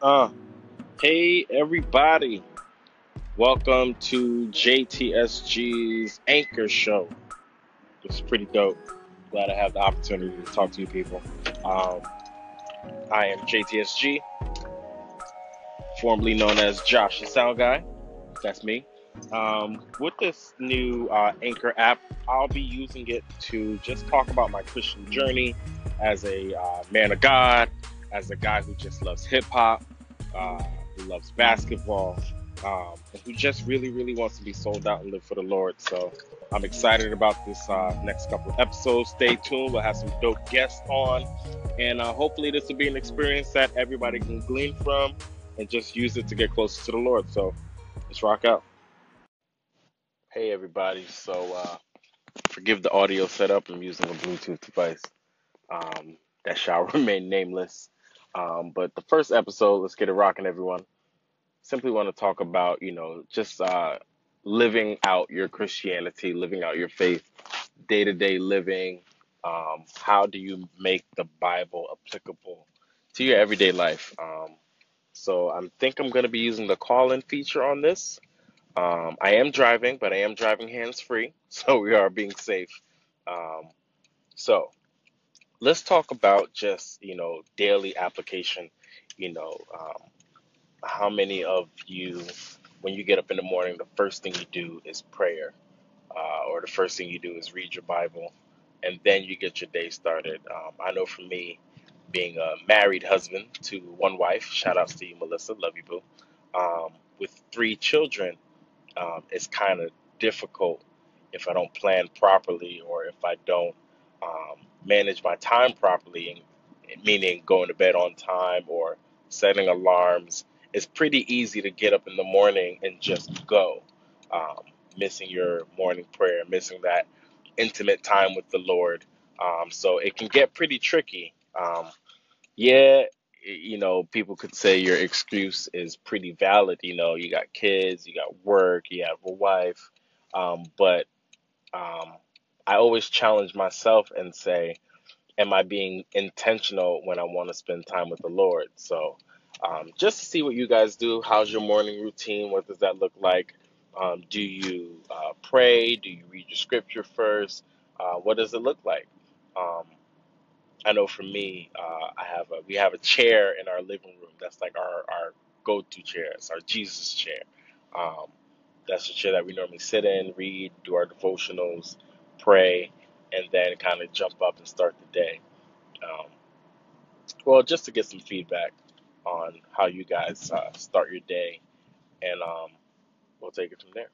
Uh, hey everybody, welcome to JTSG's Anchor Show. It's pretty dope. Glad I have the opportunity to talk to you people. Um, I am JTSG, formerly known as Josh the Sound Guy. That's me. Um, with this new uh, Anchor app, I'll be using it to just talk about my Christian journey as a uh, man of God, as a guy who just loves hip hop, uh, who loves basketball, um, who just really, really wants to be sold out and live for the Lord. So I'm excited about this uh, next couple episodes. Stay tuned. We'll have some dope guests on, and uh, hopefully this will be an experience that everybody can glean from and just use it to get closer to the Lord. So let's rock out. Hey everybody. So uh, forgive the audio setup. I'm using a Bluetooth device um, that shall remain nameless. Um, but the first episode, let's get it rocking, everyone. Simply want to talk about, you know, just uh, living out your Christianity, living out your faith, day to day living. Um, how do you make the Bible applicable to your everyday life? Um, so I think I'm going to be using the call in feature on this. Um, I am driving, but I am driving hands free, so we are being safe. Um, so let's talk about just you know daily application you know um, how many of you when you get up in the morning the first thing you do is prayer uh, or the first thing you do is read your bible and then you get your day started. Um, i know for me being a married husband to one wife shout outs to you melissa love you boo um, with three children um, it's kind of difficult if I don't plan properly or if I don't um, manage my time properly, meaning going to bed on time or setting alarms. It's pretty easy to get up in the morning and just go, um, missing your morning prayer, missing that intimate time with the Lord. Um, so it can get pretty tricky. Um, yeah, you know, people could say your excuse is pretty valid. You know, you got kids, you got work, you have a wife. Um, but um, I always challenge myself and say, am I being intentional when I want to spend time with the Lord? So, um, just to see what you guys do. How's your morning routine? What does that look like? Um, do you uh, pray? Do you read your scripture first? Uh, what does it look like? Um, I know for me, uh, I have a we have a chair in our living room. That's like our our go-to chair. It's our Jesus chair. Um, that's the chair that we normally sit in, read, do our devotionals, pray, and then kind of jump up and start the day. Um, well, just to get some feedback on how you guys uh, start your day, and um, we'll take it from there.